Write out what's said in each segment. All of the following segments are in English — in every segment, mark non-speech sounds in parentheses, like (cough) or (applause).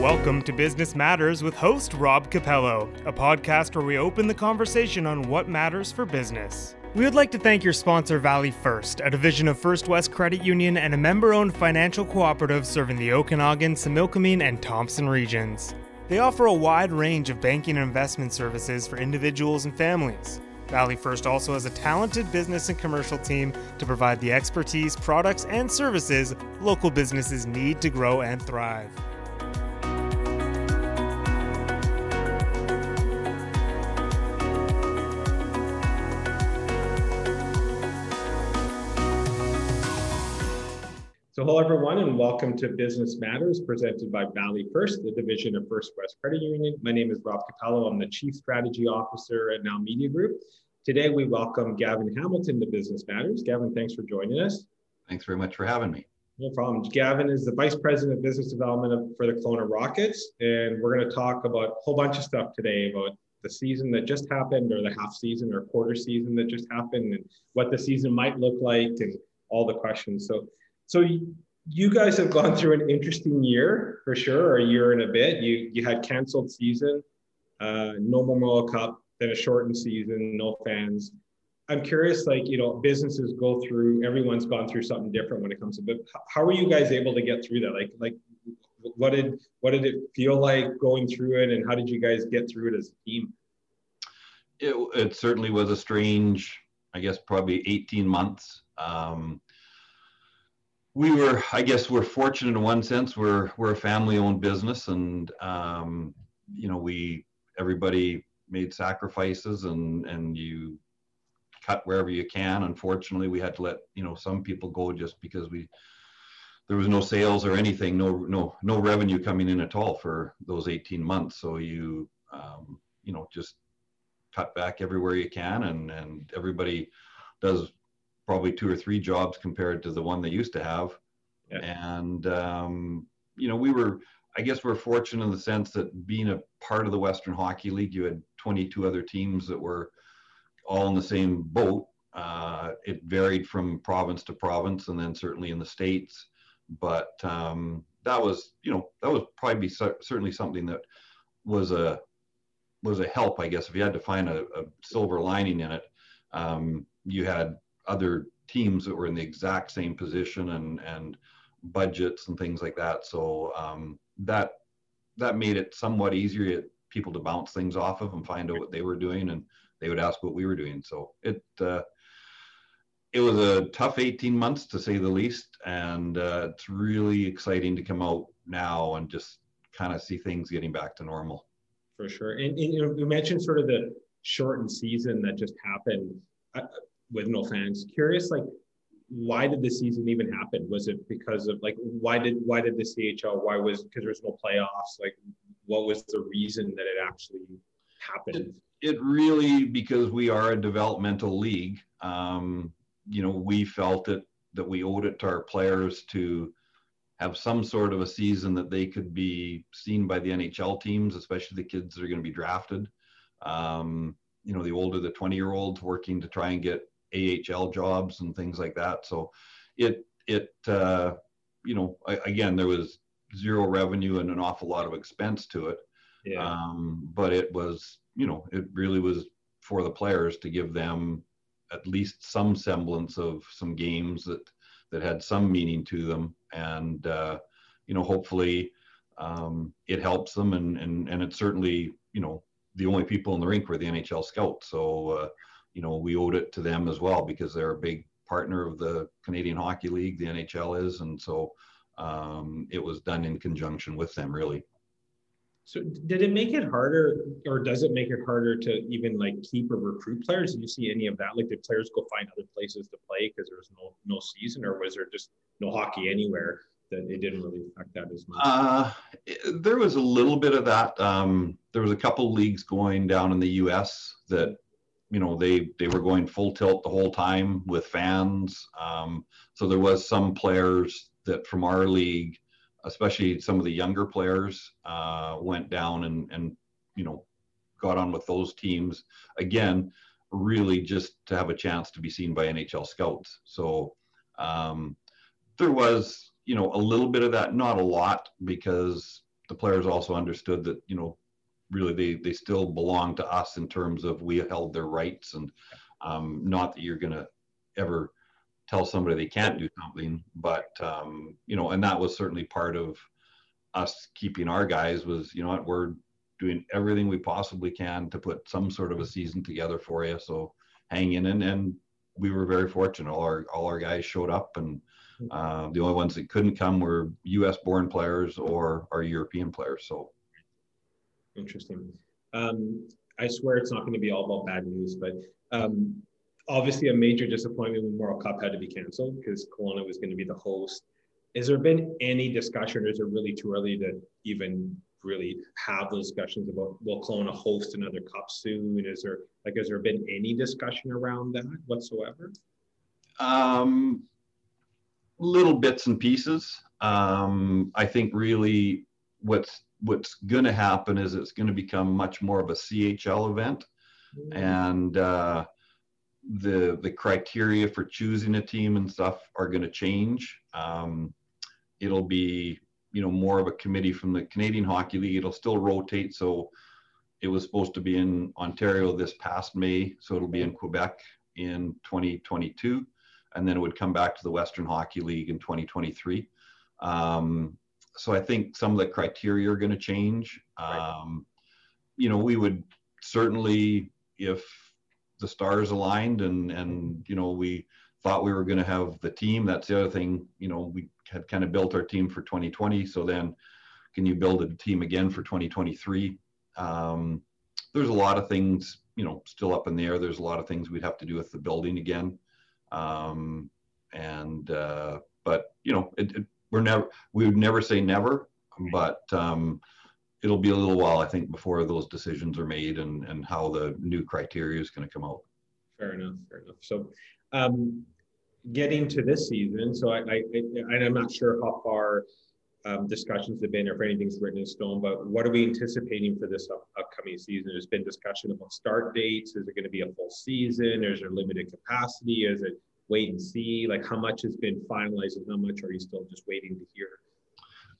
Welcome to Business Matters with host Rob Capello, a podcast where we open the conversation on what matters for business. We would like to thank your sponsor, Valley First, a division of First West Credit Union and a member owned financial cooperative serving the Okanagan, Similkameen, and Thompson regions. They offer a wide range of banking and investment services for individuals and families. Valley First also has a talented business and commercial team to provide the expertise, products, and services local businesses need to grow and thrive. So hello everyone and welcome to Business Matters presented by Valley First, the division of First West Credit Union. My name is Rob Capello. I'm the Chief Strategy Officer at Now Media Group. Today we welcome Gavin Hamilton to Business Matters. Gavin, thanks for joining us. Thanks very much for having me. No problem. Gavin is the Vice President of Business Development for the Kelowna Rockets, and we're going to talk about a whole bunch of stuff today about the season that just happened or the half season or quarter season that just happened and what the season might look like and all the questions. So so you guys have gone through an interesting year for sure, or a year and a bit. You you had canceled season, uh, no Memorial Cup, then a shortened season, no fans. I'm curious, like you know, businesses go through. Everyone's gone through something different when it comes to. But how were you guys able to get through that? Like like what did what did it feel like going through it, and how did you guys get through it as a team? It, it certainly was a strange, I guess, probably 18 months. Um, we were, I guess, we're fortunate in one sense. We're we're a family-owned business, and um, you know, we everybody made sacrifices, and and you cut wherever you can. Unfortunately, we had to let you know some people go just because we there was no sales or anything, no no no revenue coming in at all for those 18 months. So you um, you know just cut back everywhere you can, and and everybody does probably two or three jobs compared to the one they used to have. Yeah. And, um, you know, we were, I guess we're fortunate in the sense that being a part of the Western Hockey League, you had 22 other teams that were all in the same boat. Uh, it varied from province to province and then certainly in the States. But um, that was, you know, that was probably certainly something that was a, was a help, I guess, if you had to find a, a silver lining in it. Um, you had other teams that were in the exact same position and and budgets and things like that. So um, that that made it somewhat easier to people to bounce things off of and find out what they were doing, and they would ask what we were doing. So it uh, it was a tough 18 months to say the least, and uh, it's really exciting to come out now and just kind of see things getting back to normal. For sure, and, and you, know, you mentioned sort of the shortened season that just happened with no fans. Curious, like, why did the season even happen? Was it because of like why did why did the CHL? Why was because there's no playoffs? Like, what was the reason that it actually happened? It, it really because we are a developmental league. Um, you know, we felt it that we owed it to our players to have some sort of a season that they could be seen by the NHL teams, especially the kids that are going to be drafted. Um, you know the older the 20 year olds working to try and get AHL jobs and things like that. So it it uh, you know I, again there was zero revenue and an awful lot of expense to it. Yeah. Um, but it was you know it really was for the players to give them at least some semblance of some games that that had some meaning to them and uh, you know hopefully um, it helps them and and and it certainly you know the only people in the rink were the NHL scouts. So, uh, you know, we owed it to them as well because they're a big partner of the Canadian Hockey League, the NHL is. And so um, it was done in conjunction with them, really. So did it make it harder or does it make it harder to even like keep or recruit players? Did you see any of that? Like did players go find other places to play because there was no no season or was there just no hockey anywhere? that it didn't really affect that as much? Uh, there was a little bit of that. Um, there was a couple leagues going down in the U.S. that you know they they were going full tilt the whole time with fans. Um, so there was some players that from our league, especially some of the younger players, uh, went down and and you know got on with those teams again. Really, just to have a chance to be seen by NHL scouts. So um, there was you know a little bit of that not a lot because the players also understood that you know really they they still belong to us in terms of we held their rights and um, not that you're going to ever tell somebody they can't do something but um, you know and that was certainly part of us keeping our guys was you know what we're doing everything we possibly can to put some sort of a season together for you. So hang in and, and we were very fortunate. All our all our guys showed up and uh, the only ones that couldn't come were us born players or our european players. So Interesting. Um, I swear it's not going to be all about bad news, but um, obviously a major disappointment when World Cup had to be canceled because Kelowna was going to be the host. Has there been any discussion, or is it really too early to even really have those discussions about will Kelowna host another cup soon? Is there like has there been any discussion around that whatsoever? Um, little bits and pieces. Um, I think really what's what's going to happen is it's going to become much more of a CHL event, mm-hmm. and uh, the the criteria for choosing a team and stuff are going to change. Um, it'll be you know more of a committee from the Canadian Hockey League. It'll still rotate, so it was supposed to be in Ontario this past May, so it'll be in Quebec in 2022, and then it would come back to the Western Hockey League in 2023. Um, so I think some of the criteria are going to change. Right. Um, you know, we would certainly, if the stars aligned and and you know we thought we were going to have the team. That's the other thing. You know, we had kind of built our team for 2020. So then, can you build a team again for 2023? Um, there's a lot of things, you know, still up in the air. There's a lot of things we'd have to do with the building again. Um, and uh, but you know, it, it, we're never we would never say never, but um, it'll be a little while I think before those decisions are made and and how the new criteria is going to come out. Fair enough. Fair enough. So. Um, getting to this season, so I, I, I I'm not sure how far um, discussions have been or if anything's written in stone, but what are we anticipating for this up, upcoming season? There's been discussion about start dates. Is it going to be a full season? Is there limited capacity? Is it wait and see? Like how much has been finalized and how much are you still just waiting to hear?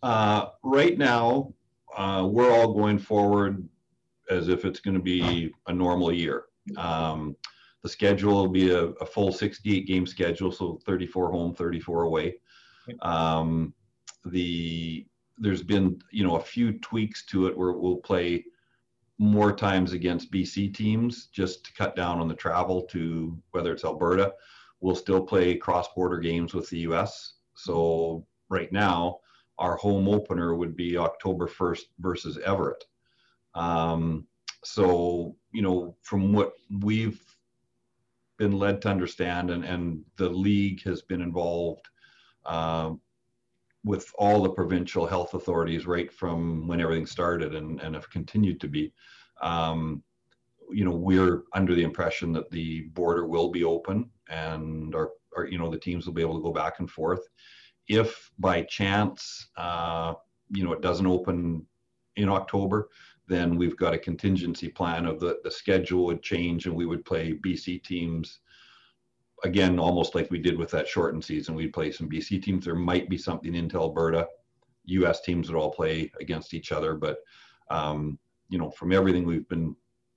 Uh, right now, uh, we're all going forward as if it's going to be a normal year. Um, the schedule will be a, a, full 68 game schedule, so 34 home, 34 away. Um, the there's been you know a few tweaks to it where we'll play more times against BC teams just to cut down on the travel to whether it's Alberta We'll still play cross-border games with the U.S. So right now, our home opener would be October 1st versus Everett. Um, so you know, from what we've been led to understand, and and the league has been involved. Uh, with all the provincial health authorities right from when everything started and, and have continued to be. Um, you know, we're under the impression that the border will be open and our, our, you know, the teams will be able to go back and forth. If by chance, uh, you know, it doesn't open in October, then we've got a contingency plan of the, the schedule would change and we would play BC teams again, almost like we did with that shortened season. We'd play some BC teams. There might be something into Alberta. US teams would all play against each other, but um, you know, from everything we've been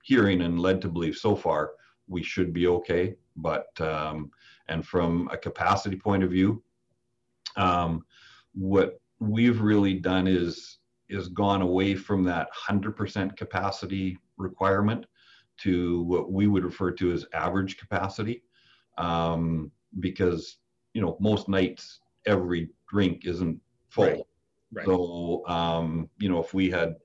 hearing and led to believe so far, we should be okay. But um, and from a capacity point of view, um, what we've really done is is gone away from that 100% capacity requirement to what we would refer to as average capacity, um, because you know most nights every drink isn't full. Right. Right. So um, you know if we had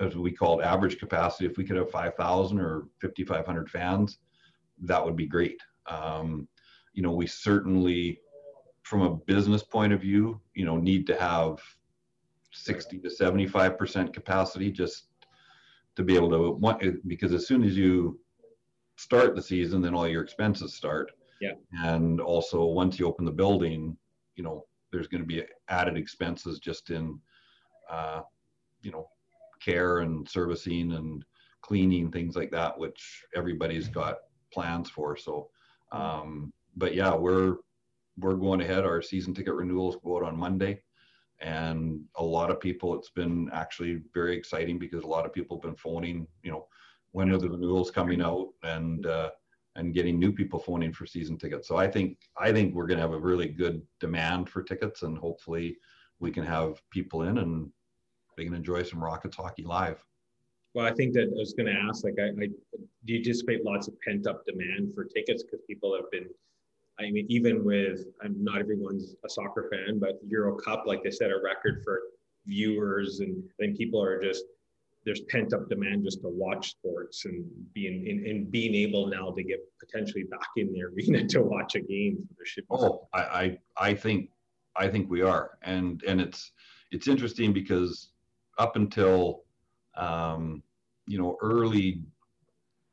as we call it average capacity if we could have 5000 or 5500 fans that would be great. Um, you know we certainly from a business point of view you know need to have 60 to 75 percent capacity just to be able to because as soon as you start the season then all your expenses start. Yeah. And also once you open the building you know there's going to be added expenses just in uh, you know care and servicing and cleaning things like that which everybody's got plans for. So um, but yeah we're we're going ahead. Our season ticket renewals go out on monday. And a lot of people it's been actually very exciting because a lot of people have been phoning you know when are the renewals coming out and uh, and getting new people phoning for season tickets. So i think i think we're going to have a really good demand for tickets and hopefully we can have people in and they can enjoy some rockets hockey live. Well i think that i was going to ask like I, I do you anticipate lots of pent up demand for tickets? Because people have been I mean, even with I'm not everyone's a soccer fan, but Euro Cup, like they set a record for viewers, and then people are just there's pent up demand just to watch sports and being in, and being able now to get potentially back in the (laughs) arena to watch a game. There should oh, I, I I think I think we are, and and it's it's interesting because up until um, you know early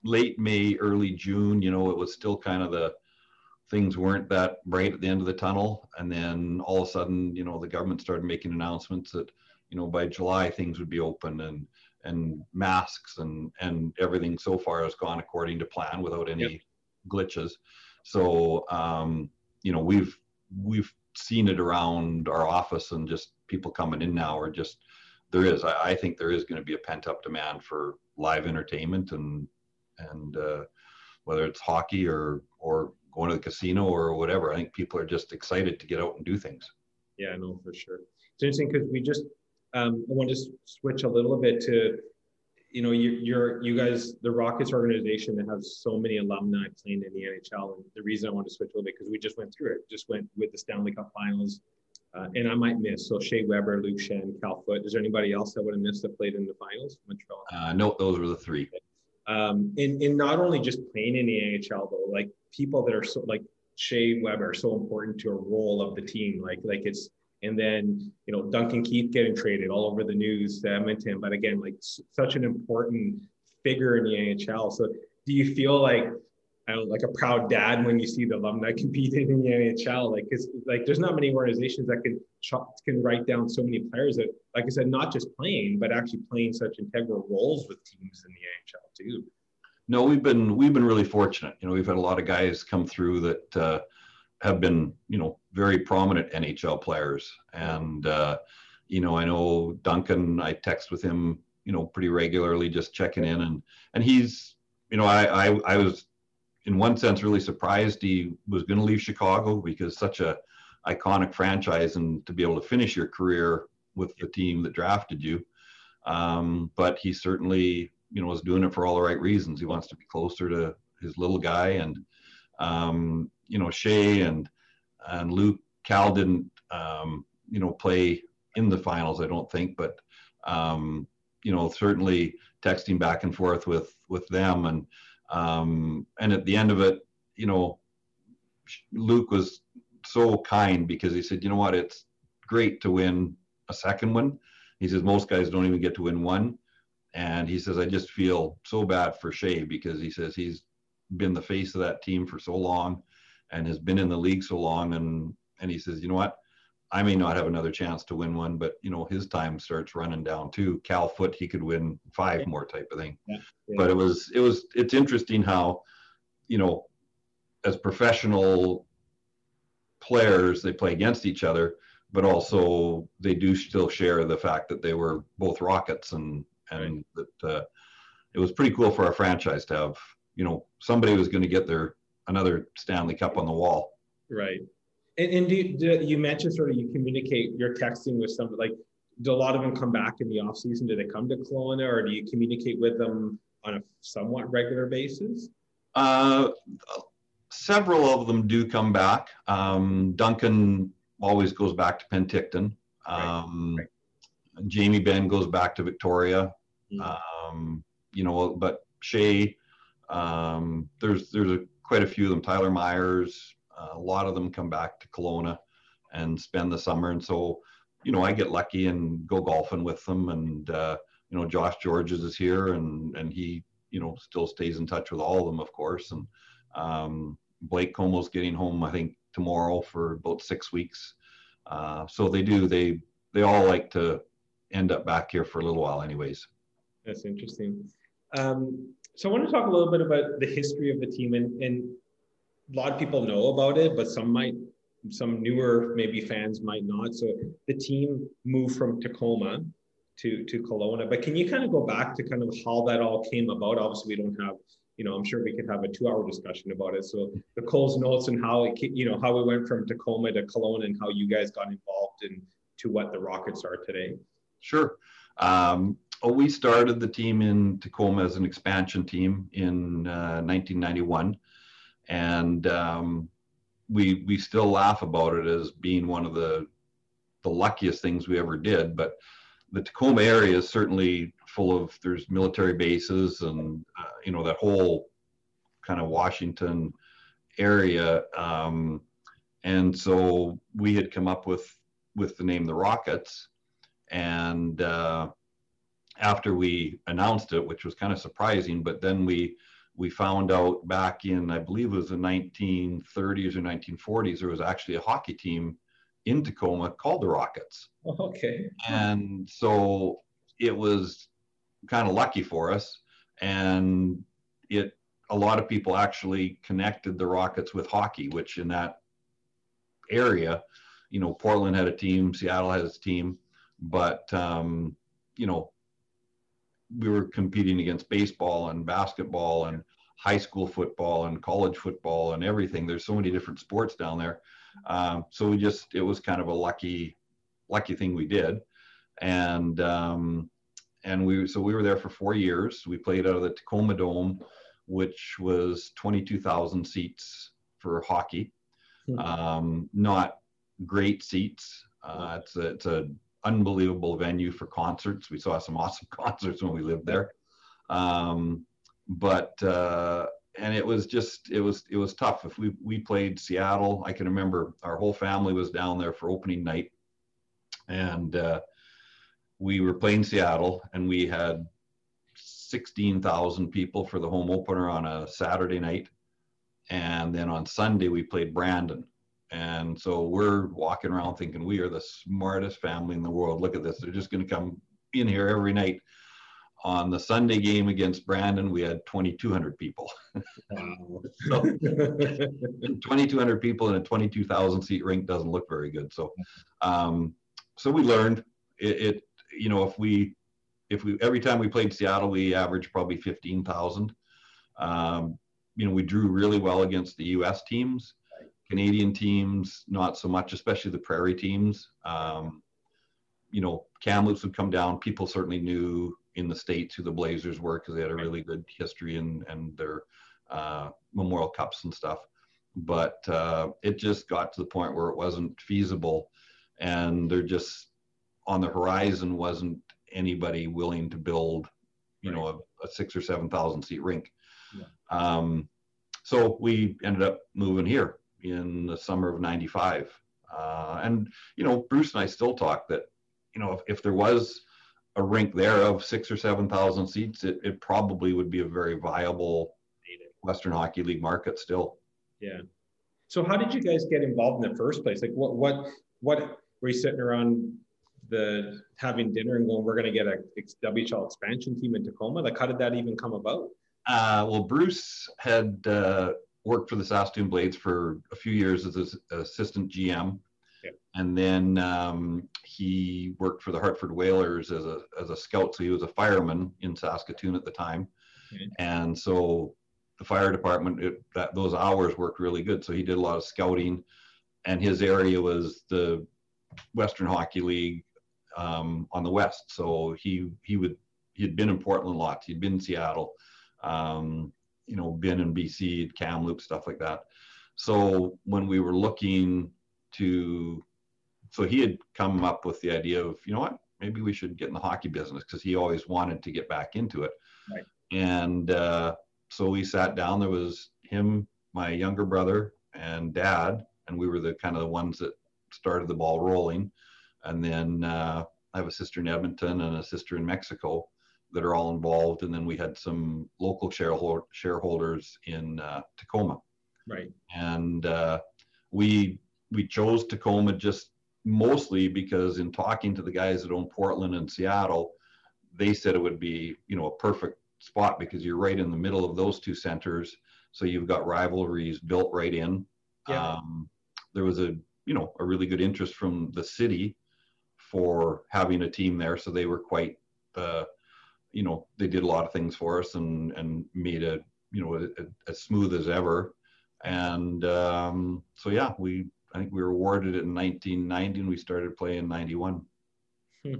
late May, early June, you know, it was still kind of the things weren't that bright at the end of the tunnel. And then all of a sudden, you know, the government started making announcements that, you know, by July things would be open and and masks and and everything so far has gone according to plan without any yep. glitches. So um, you know, we've we've seen it around our office and just people coming in now are just there is I, I think there is going to be a pent up demand for live entertainment and and uh, whether it's hockey or or going to the casino or whatever. I think people are just excited to get out and do things. Yeah, I know for sure. It's interesting because we just um, I want to switch a little bit to you know you, you're you guys the Rockets organization that has so many alumni playing in the NHL, and the reason I want to switch a little bit because we just went through it, just went with the Stanley Cup Finals. Uh, and I might miss. So Shea Weber, Luke Schenn, Cal Foote. Is there anybody else that would have missed that played in the finals? Montreal. Uh, no, those were the three. Um, in, in not only just playing in the AHL though, like people that are so like Shea Weber so important to a role of the team. Like like it's and then you know Duncan Keith getting traded all over the news to Edmonton. But again, like such an important figure in the AHL. So do you feel like I don't like a proud dad when you see the alumni (laughs) competing in the NHL? Like, cause like there's not many organizations that can can write down so many players that, like I said, not just playing, but actually playing such integral roles with teams in the NHL too. No, we've been we've been really fortunate. You know, we've had a lot of guys come through that uh, have been you know very prominent NHL players, and uh, you know I know Duncan. I text with him you know pretty regularly, just checking in, and and he's you know I I, I was in one sense really surprised he was going to leave Chicago because such a iconic franchise and to be able to finish your career with the team that drafted you. Um, but he certainly you know, was doing it for all the right reasons. He wants to be closer to his little guy, and um, you know, Shea and and Luke Cal didn't um, you know play in the finals, I don't think, but um, you know, certainly texting back and forth with with them, and um, and at the end of it, you know, Luke was so kind because he said, you know what, it's great to win a second one. He says most guys don't even get to win one. And he says, I just feel so bad for Shea because he says he's been the face of that team for so long and has been in the league so long. And, and he says, you know what? I may not have another chance to win one, but you know, his time starts running down too. Cal Foote, he could win five more type of thing. Yeah. Yeah. But it was, it was, it's interesting how, you know, as professional players, they play against each other, but also they do still share the fact that they were both Rockets and and that uh, it was pretty cool for our franchise to have you know somebody was going to get their another Stanley Cup on the wall. Right. And, and do, you, do, you mentioned sort of you communicate you're texting with somebody like do a lot of them come back in the off season? Do they come to Kelowna or do you communicate with them on a somewhat regular basis? Uh, several of them do come back. Um, Duncan always goes back to Penticton. Um, right. Right. Jamie Benn goes back to Victoria. Mm-hmm. Um, you know, but Shea, um, there's there's a, quite a few of them. Tyler Myers, a lot of them come back to Kelowna and spend the summer, and so you know I get lucky and go golfing with them, and uh, you know Josh Gorges is here, and and he you know still stays in touch with all of them, of course, and um, Blake Comeau's getting home I think tomorrow for about six weeks. Uh, so they do they they all like to end up back here for a little while anyways that's interesting. Um, so I want to talk a little bit about the history of the team, and, and a lot of people know about it, but some might some newer maybe fans might not. So the team moved from Tacoma to to Kelowna. But can you kind of go back to kind of how that all came about? Obviously, we don't have, you know, I'm sure we could have a two-hour discussion about it. So the Coles notes and how it, you know, how we went from Tacoma to Kelowna and how you guys got involved and to what the Rockets are today. Sure. Um, we started the team in Tacoma as an expansion team in uh, 1991, and um, we we still laugh about it as being one of the the luckiest things we ever did. But the Tacoma area is certainly full of there's military bases and uh, you know that whole kind of Washington area. Um, and so we had come up with with the name the Rockets, and uh, after we announced it, which was kind of surprising, but then we we found out back in I believe it was the 1930s or 1940s there was actually a hockey team in Tacoma called the Rockets. (laughs) Okay. And so it was kind of lucky for us. And it, a lot of people actually connected the Rockets with hockey, which in that area, you know, Portland had a team, Seattle has a team, but, um, you know, we were competing against baseball and basketball and high school football and college football and everything. There's so many different sports down there. Um, so we just, it was kind of a lucky, lucky thing we did. And, um, and we, so we were there for four years. We played out of the Tacoma Dome, which was 22,000 seats for hockey. Hmm. Um, not great seats. Uh, it's a, it's a unbelievable venue for concerts. We saw some awesome (laughs) concerts when we lived there. Um, but uh, and it was just it was it was tough. If we we played Seattle, I can remember our whole family was down there for opening night, and uh, we were playing Seattle, and we had sixteen thousand people for the home opener on a Saturday night, and then on Sunday we played Brandon. And so we're walking around thinking we are the smartest family in the world. Look at this. They're just going to come in here every night on the Sunday game against Brandon, we had 2,200 people. Wow. (laughs) so, 2,200 people in a 22,000 seat rink doesn't look very good. So, um, so we learned it, it, You know, if we, if we every time we played Seattle, we averaged probably 15,000. Um, you know, we drew really well against the U.S. teams. Canadian teams, not so much, especially the Prairie teams. Um, you know, Kamloops would come down. People certainly knew in the states who the Blazers were because they had a really good history and and their uh, Memorial Cups and stuff. But uh, it just got to the point where it wasn't feasible, and there just on the horizon wasn't anybody willing to build, you right. know, a, a, six or seven thousand seat rink. Yeah. Um, so we ended up moving here in the summer of '95, uh, and you know, Bruce and I still talk that, you know, if, if there was a rink there of six or seven thousand seats, it, it probably would be a very viable Western Hockey League market still. Yeah. So how did you guys get involved in the first place? Like what what what were you sitting around the having dinner and going, we're going to get a WHL expansion team in Tacoma? Like how did that even come about? Uh, well, Bruce had uh, worked for the Saskatoon Blades for a few years as an assistant GM and then um, he worked for the Hartford Whalers as a as a scout. So he was a fireman in Saskatoon at the time, okay. and so the fire department it, that those hours worked really good. So he did a lot of scouting, and his area was the Western Hockey League um, on the west. So he he would he had been in Portland lots. He'd been in Seattle, um, you know, been in BC, Kamloops, stuff like that. So when we were looking to so he had come up with the idea of you know what maybe we should get in the hockey business because he always wanted to get back into it right. and uh, so we sat down there was him my younger brother and dad and we were the kind of the ones that started the ball rolling and then uh, i have a sister in edmonton and a sister in mexico that are all involved and then we had some local shareholder, shareholders in uh, tacoma right and uh, we we chose tacoma just mostly because in talking to the guys that own Portland and Seattle, they said it would be, you know, a perfect spot because you're right in the middle of those two centers. So you've got rivalries built right in. Yeah. Um, there was a you know a really good interest from the city for having a team there. So they were quite, uh, you know, they did a lot of things for us and and made it you know as smooth as ever. And um, so yeah, we I think we were awarded it in 1990 and we started playing in 91. Hmm.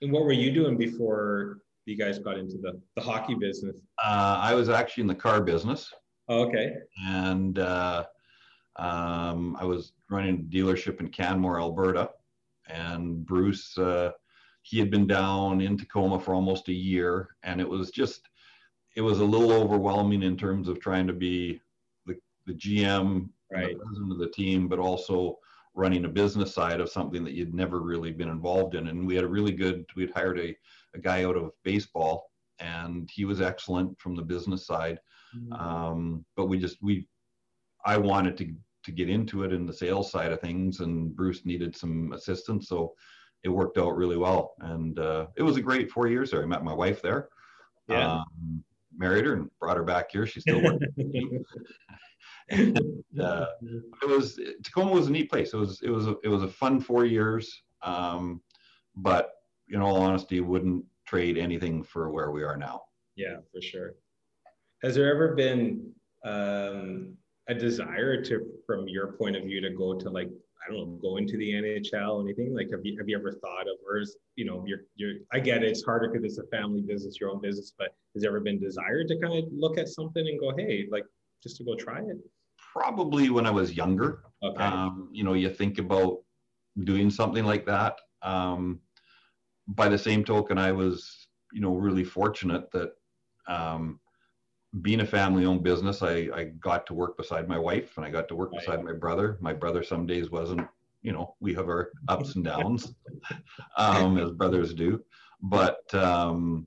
And what were you doing before you guys got into the, the hockey business? Uh, I was actually in the car business. Oh, okay. And uh, um, I was running a dealership in Canmore, Alberta. And Bruce, uh, he had been down in Tacoma for almost a year. And it was just, it was a little overwhelming in terms of trying to be the, the GM, right. the president of the team, but also running a business side of something that you'd never really been involved in. And we had a really good, we'd hired a, a guy out of baseball and he was excellent from the business side. Mm-hmm. Um, but we just, we, I wanted to, to get into it in the sales side of things and Bruce needed some assistance. So it worked out really well. And uh, it was a great four years there. I met my wife there. Yeah. Um, married her and brought her back here. She's still working. (laughs) and, uh, it was Tacoma was a neat place. It was it was a, it was a fun four years, um, but in all honesty, wouldn't trade anything for where we are now. Yeah, for sure. Has there ever been um, a desire to, from your point of view, to go to like I don't know, go into the NHL or anything? Like, have you have you ever thought of, or is you know, you're you're I get it, it's harder because it's a family business, your own business, but has there ever been desire to kind of look at something and go, hey, like just to go try it? probably when I was younger. Okay. Um, you know, you think about doing something like that. Um, by the same token, I was, you know, really fortunate that um, being a family-owned business, I, I got to work beside my wife and I got to work right. beside my brother. My brother some days wasn't, you know, we have our ups and downs, (laughs) um, as brothers do. But um,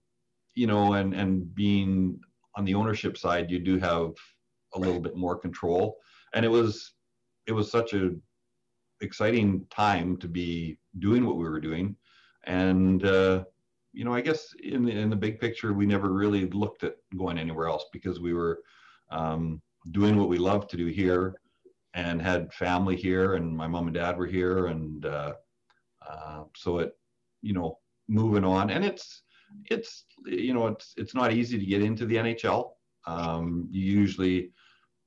you know, and and being on the ownership side, you do have a little bit more control. And it was it was such a exciting time to be doing what we were doing. And uh, you know, I guess in the, in the big picture, we never really looked at going anywhere else because we were um, doing what we love to do here, and had family here, and my mom and dad were here, and uh, uh, so it, you know, moving on, and it's it's you know it's it's not easy to get into the NHL. Um, you usually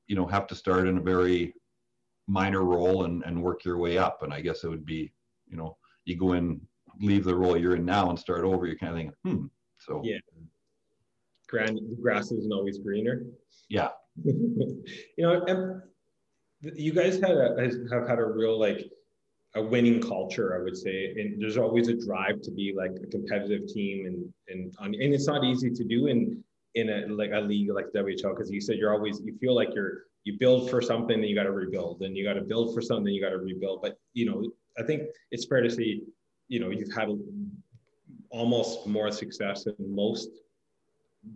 you know have to start in a very minor role and, and work your way up and i guess it would be you know you go in leave the role you're in now and start over you're kind of thinking hmm so yeah Grand, grass isn't always greener yeah (laughs) you know you guys had a have had a real like a winning culture, I would say. And there's always a drive to be like a competitive team and and and it's not easy to do in in a like a league like WHL because you said you're always you feel like you're you build for something and you got to rebuild and you got to build for something you got to rebuild but you know I think it's fair to say you know you've had almost more success than most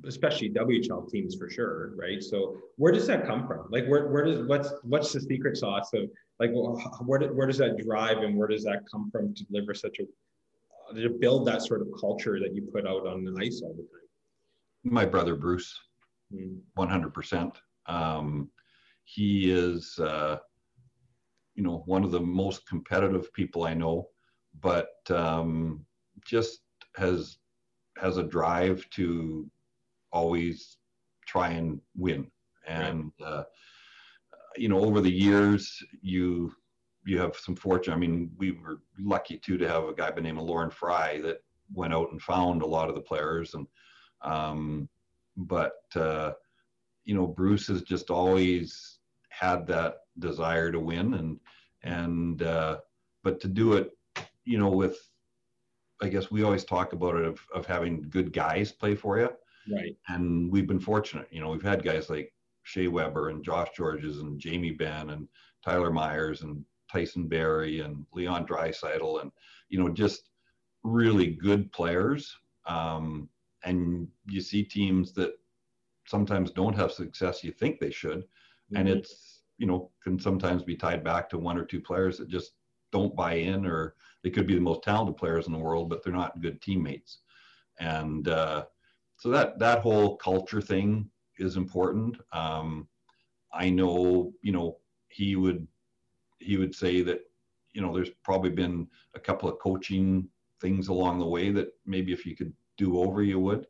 especially WHL teams for sure right so where does that come from like where, where does what's what's the secret sauce of like where, where does that drive and where does that come from to deliver such a to build that sort of culture that you put out on the ice all the time my brother Bruce, hmm. one hundred percent. Um, he is, uh, you know, one of the most competitive people I know, but um, just has has a drive to always try and win. And right. uh, you know, over the years, you you have some fortune. I mean, we were lucky too to have a guy by the name of Lorne Frey that went out and found a lot of the players and um, but uh, you know, Bruce has just always had that desire to win, and and uh, but to do it, you know, with I guess we always talk about it of of having good guys play for you. Right. And we've been fortunate. You know, we've had guys like Shea Weber and Josh Gorges and Jamie Benn and Tyler Myers and Tyson Barrie and Leon Draisaitl and you know just really good players. Um, and you see teams that sometimes don't have success you think they should mm-hmm. and it's you know can sometimes be tied back to one or two players that just don't buy in or they could be the most talented players in the world but they're not good teammates and uh, so that that whole culture thing is important um, i know you know he would he would say that you know, there's probably been a couple of coaching things along the way that maybe if you could do over, you would.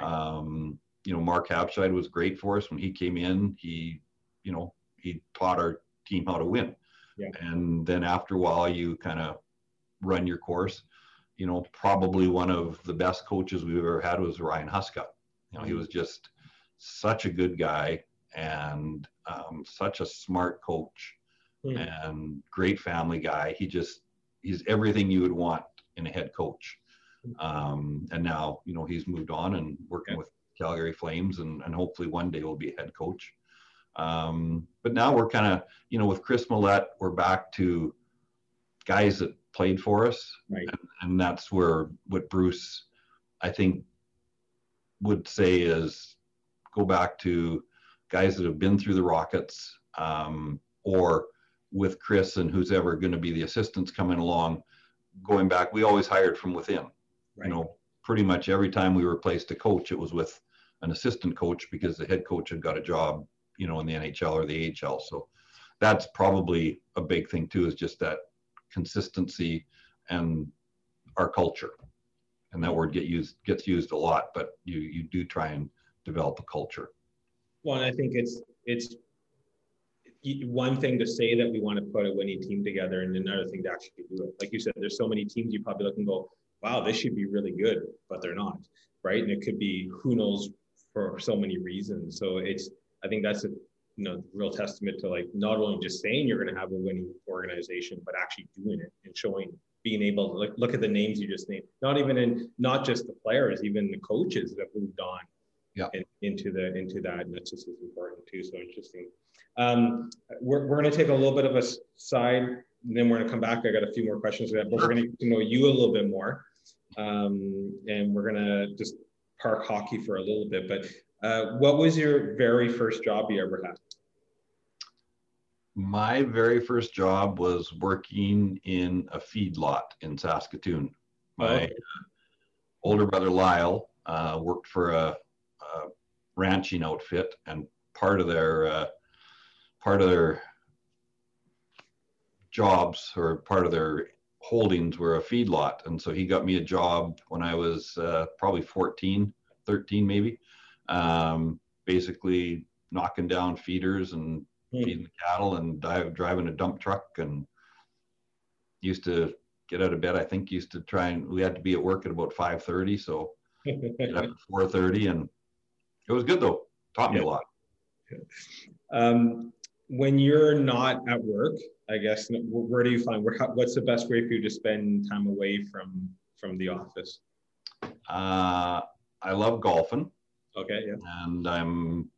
Um, you know, Mark Habscheid was great for us when he came in. He, you know, he taught our team how to win. Yeah. And then after a while, you kind of run your course. You know, probably one of the best coaches we've ever had was Ryan Huska. You know, he was just such a good guy and um, such a smart coach Hmm. and great family guy. He just he's everything you would want in a head coach. Um, and now you know he's moved on and working Yeah. with Calgary Flames, and, and hopefully one day will be a head coach. Um, but now we're kind of you know with Kris Mallette, we're back to guys that played for us, Right. and, and that's where what Bruce, I think, would say is go back to guys that have been through the Rockets, um, or with Chris and who's ever going to be the assistants coming along. Going back, we always hired from within. Right. You know, pretty much every time we replaced a coach, it was with an assistant coach because the head coach had got a job, you know, in the NHL or the AHL. So that's probably a big thing too, is just that consistency and our culture. And that word get used gets used a lot, but you you do try and develop a culture. Well, and I think it's it's one thing to say that we want to put a winning team together, and another thing to actually do it. Like you said, there's so many teams you probably look and go, "Wow, this should be really good," but they're not, right? And it could be who knows for so many reasons. So it's I think that's a you know real testament to like not only just saying you're going to have a winning organization, but actually doing it and showing being able to look, look at the names you just named. Not even in not just the players, even the coaches that have moved on in, into the into that and that's just as important too so interesting. Um, we're, we're going to take a little bit of a side and then we're going to come back. I got a few more questions for that but we're going to get to know you a little bit more. Um, and we're going to just park hockey for a little bit but uh, what was your very first job you ever had My very first job was working in a feedlot in Saskatoon. My Oh, okay. older brother Lyle uh, worked for a, a ranching outfit, and part of their uh, part of their jobs or part of their holdings were a feedlot, and so he got me a job when I was uh, probably 14, 13 maybe, um, basically knocking down feeders and Hmm. feeding the cattle and dive, driving a dump truck and used to get out of bed. I think used to try and we had to be at work at about 5:30, so (laughs) get up at 4:30, and it was good though. Taught me a lot. um, when you're not at work i guess where do you find where, what's the best way for you to spend time away from from the office Uh, I love golfing, okay yeah and I'm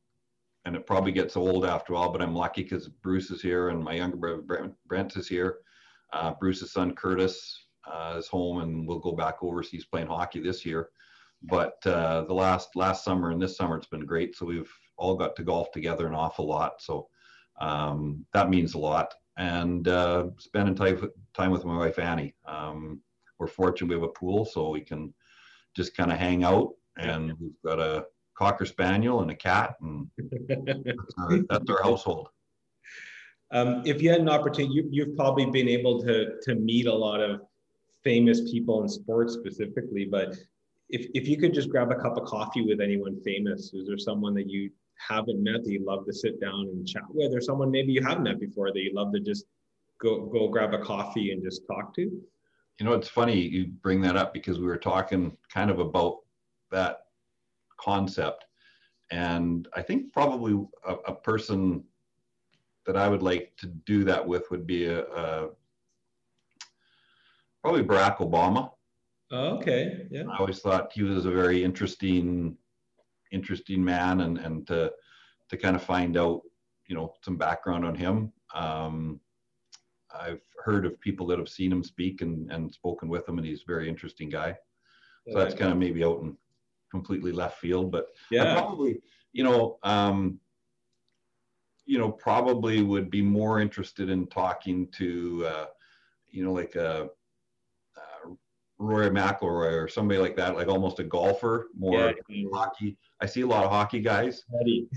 and it probably gets old after all, but I'm lucky because Bruce is here and my younger brother Brent, Brent is here. Uh, Bruce's son Curtis uh, is home, and we'll go back overseas playing hockey this year. But uh, the last last summer and this summer it's been great. So we've all got to golf together an awful lot. So um, that means a lot. And uh, spending time time with my wife Annie. Um, we're fortunate we have a pool, so we can just kind of hang out. And we've got a cocker spaniel and a cat, and that's (laughs) our, that's our household. Um, if you had an opportunity, you, you've probably been able to to meet a lot of famous people in sports specifically. But if if you could just grab a cup of coffee with anyone famous, is there someone that you haven't met that you'd love to sit down and chat with, or someone maybe you haven't met before that you'd love to just go go grab a coffee and just talk to? You know, it's funny you bring that up because we were talking kind of about that concept, and I think probably a, a person that I would like to do that with would be a, a probably Barack Obama. Oh, okay, yeah. I always thought he was a very interesting, interesting man, and and to to kind of find out, you know, some background on him. Um, I've heard of people that have seen him speak and and spoken with him, and he's a very interesting guy. So that's kind of maybe out in completely left field, but I yeah. probably, you know, um, you know, probably would be more interested in talking to, uh, you know, like a, uh, Rory McIlroy or somebody like that, like almost a golfer, more Yeah. hockey. I see a lot of hockey guys,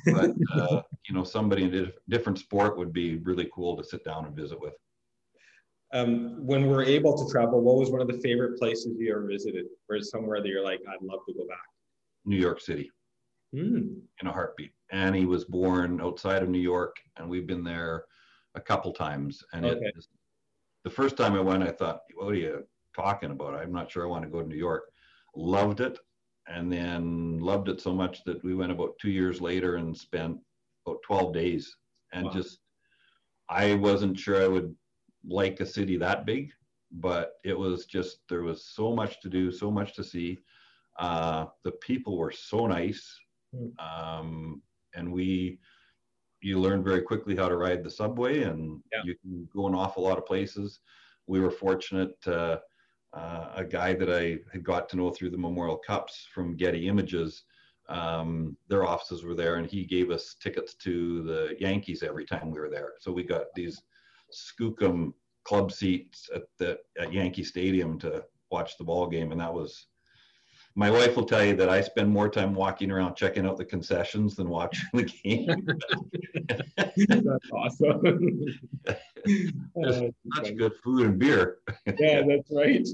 but (laughs) uh, you know, somebody in a different sport would be really cool to sit down and visit with. Um, when we're able to travel, what was one of the favorite places you ever visited? Or somewhere that you're like, I'd love to go back? New York City. Mm. In a heartbeat. Annie was born outside of New York, and we've been there a couple times. And okay. it, the first time I went, I thought, what are you talking about? I'm not sure I want to go to New York. Loved it, and then loved it so much that we went about two years later and spent about 12 days. And wow. just, I wasn't sure I would like a city that big, but it was just, there was so much to do, so much to see. Uh, the people were so nice. Hmm. Um, and we, you learn very quickly how to ride the subway and yeah. you can go an awful lot of places. We were fortunate, uh, uh, a guy that I had got to know through the Memorial Cups from Getty Images, um, their offices were there and he gave us tickets to the Yankees every time we were there. So we got these skookum club seats at the at Yankee Stadium to watch the ball game, and that was. My wife will tell you that I spend more time walking around checking out the concessions than watching the game. (laughs) (laughs) that's awesome. Just such good food and beer. yeah, (laughs) that's right.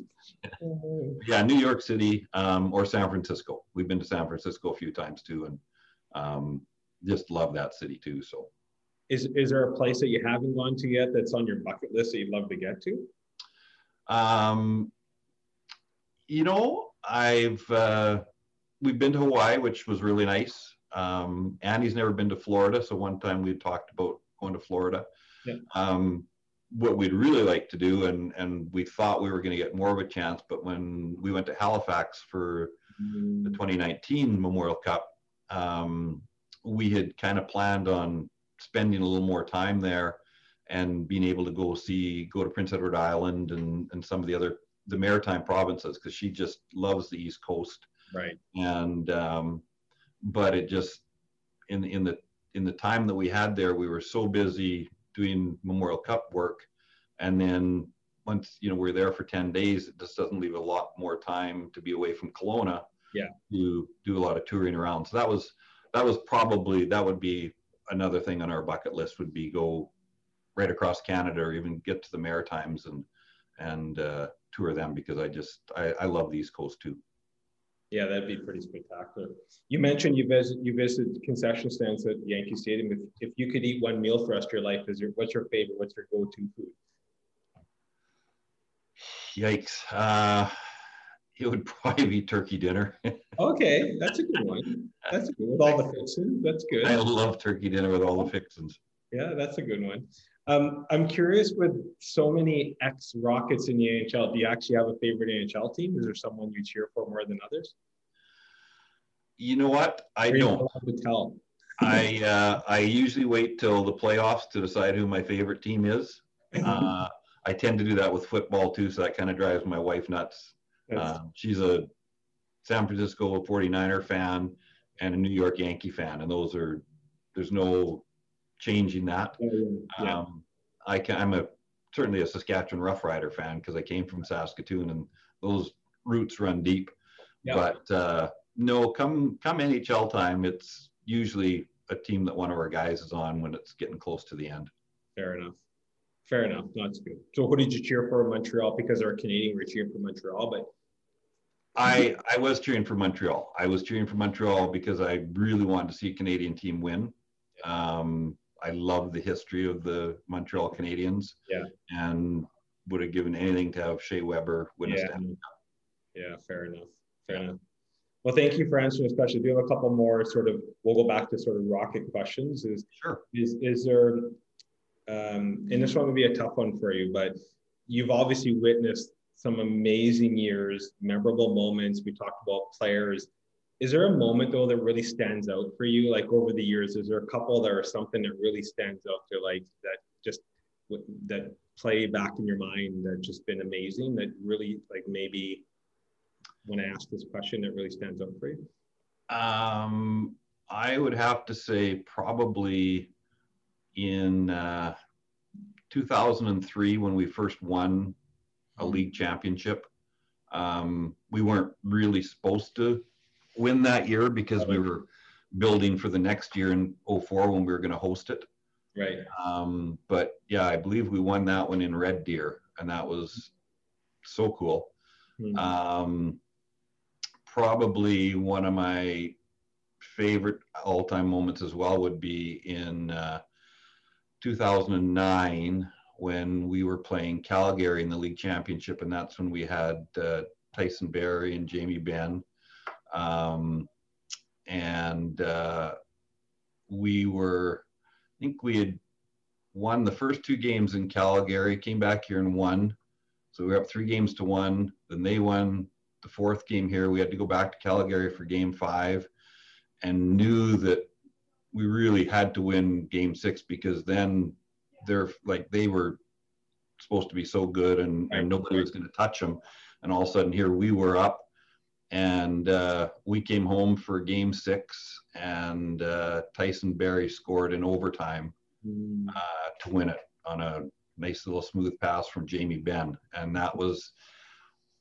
yeah, New York City um, or San Francisco. We've been to San Francisco a few times too, and um, just love that city too. So is is there a place that you haven't gone to yet that's on your bucket list that you'd love to get to? Um, you know, I've uh, we've been to Hawaii, which was really nice. Um, Andy's never been to Florida, so one time we talked about going to Florida. Yeah. Um, what we'd really like to do, and and we thought we were going to get more of a chance, but when we went to Halifax for mm. the 2019 Memorial Cup, um, we had kind of planned on spending a little more time there and being able to go see go to Prince Edward Island and and some of the other the maritime provinces because she just loves the East Coast. Right. And um, but it just in in the in the time that we had there, we were so busy doing Memorial Cup work, and then once you know we're there for 10 days it just doesn't leave a lot more time to be away from Kelowna yeah to do a lot of touring around so that was that was probably that would be another thing on our bucket list would be go right across Canada or even get to the Maritimes and and uh, tour them because I just I, I love the East Coast too. Yeah, that'd be pretty spectacular. You mentioned you visit you visited concession stands at Yankee Stadium. If, if you could eat one meal for the rest of your life, is your what's your favorite? What's your go-to food? Yikes! Uh, it would (laughs) probably be turkey dinner. (laughs) okay, that's a good one. That's good with all the fixins. That's good. I love turkey dinner with all the fixins. Yeah, that's a good one. Um, I'm curious with so many ex Rockets in the NHL, do you actually have a favorite NHL team? Is there someone you cheer for more than others? You know what? I don't. To tell. I uh, I usually wait till the playoffs to decide who my favorite team is. (laughs) Uh, I tend to do that with football too, so that kind of drives my wife nuts. Um, she's a San Francisco 49er fan and a New York Yankee fan, and those are there's no changing that. Yeah. Um, I can, I'm a certainly a Saskatchewan Roughrider fan because I came from Saskatoon, and those roots run deep. Yeah. But uh, no, come come NHL time, it's usually a team that one of our guys is on when it's getting close to the end. Fair enough. Fair enough. That's good. So, who did you cheer for in Montreal? Because they're Canadian, we're cheering for Montreal, but I I was cheering for Montreal. I was cheering for Montreal because I really wanted to see a Canadian team win. Um, I love the history of the Montreal Canadiens. Yeah. And would have given anything to have Shea Weber win yeah. a Stanley Cup. Yeah, fair enough. Fair enough. Well, thank you for answering this question. Do you have a couple more sort of? We'll go back to sort of rocket questions. Is sure. Is is there? Um, and this one would be a tough one for you, but you've obviously witnessed some amazing years, memorable moments. We talked about players. Is there a moment though that really stands out for you? Like over the years, is there a couple that are something that really stands out to like that just that play back in your mind that just been amazing that really like maybe when I ask this question that really stands out for you? Um, I would have to say probably in uh, 2003 when we first won a mm-hmm. league championship. Um, we weren't really supposed to win that year because we were building for the next year in 04 when we were going to host it. Right. Um, but yeah, I believe we won that one in Red Deer. and that was so cool. Mm. Um, probably one of my favorite all-time moments as well would be in uh, 2009 when we were playing Calgary in the league championship, and that's when we had uh, Tyson Barrie and Jamie Benn, um, and uh, we were, I think we had won the first two games in Calgary, came back here and won. So we were up three games to one. Then they won the fourth game here. We had to go back to Calgary for game five and knew that we really had to win game six because then they're like they were supposed to be so good and, and nobody was going to touch them. And all of a sudden here we were up and uh, we came home for game six and uh, Tyson Barrie scored in overtime Mm. uh, to win it on a nice little smooth pass from Jamie Benn, And that was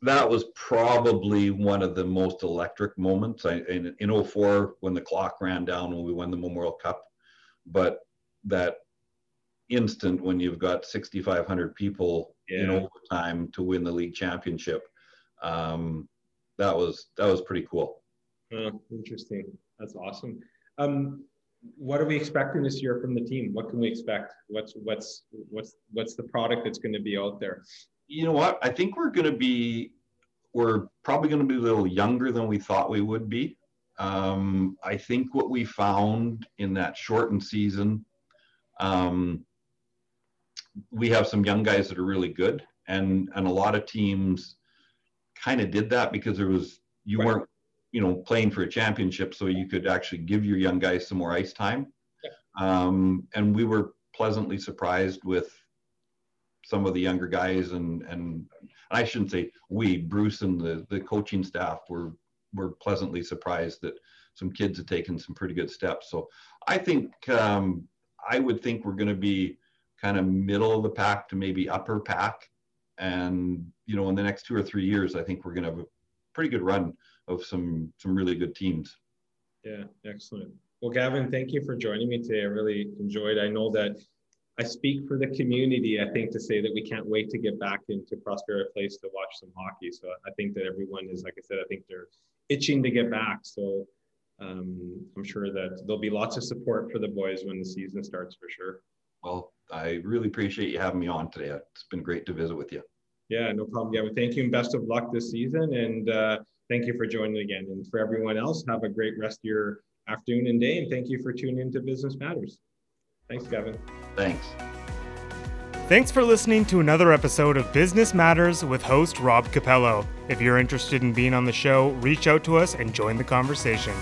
that was probably one of the most electric moments I, in, in 04 when the clock ran down when we won the Memorial Cup. But that instant when you've got 6,500 people in overtime to win the league championship, um, that was that was pretty cool. Oh, interesting. That's awesome. Um, what are we expecting this year from the team? What can we expect? What's what's what's what's the product that's going to be out there? You know what? I think we're going to be, we're probably going to be a little younger than we thought we would be. Um, I think what we found in that shortened season, um, we have some young guys that are really good, and and a lot of teams kind of did that because there was you Right. weren't, you know, playing for a championship, so you could actually give your young guys some more ice time. Um, and we were pleasantly surprised with some of the younger guys and and I shouldn't say we Bruce and the the coaching staff were were pleasantly surprised that some kids had taken some pretty good steps. So I think um, I would think we're going to be kind of middle of the pack to maybe upper pack, and you know in the next two or three years I think we're going to have a pretty good run of some some really good teams. Yeah, excellent. Well, Gavin, thank you for joining me today. I really enjoyed. I know that I speak for the community. I think to say that we can't wait to get back into Prospera Place to watch some hockey. So I think that everyone is, like I said, I think they're itching to get back. So um, I'm sure that there'll be lots of support for the boys when the season starts for sure. Well, I really appreciate you having me on today. It's been great to visit with you. Yeah, no problem, Gavin. Thank you and best of luck this season. And uh, thank you for joining again. And for everyone else, have a great rest of your afternoon and day. And thank you for tuning into Business Matters. Thanks, Gavin. Thanks. Thanks for listening to another episode of Business Matters with host Rob Capello. If you're interested in being on the show, reach out to us and join the conversation.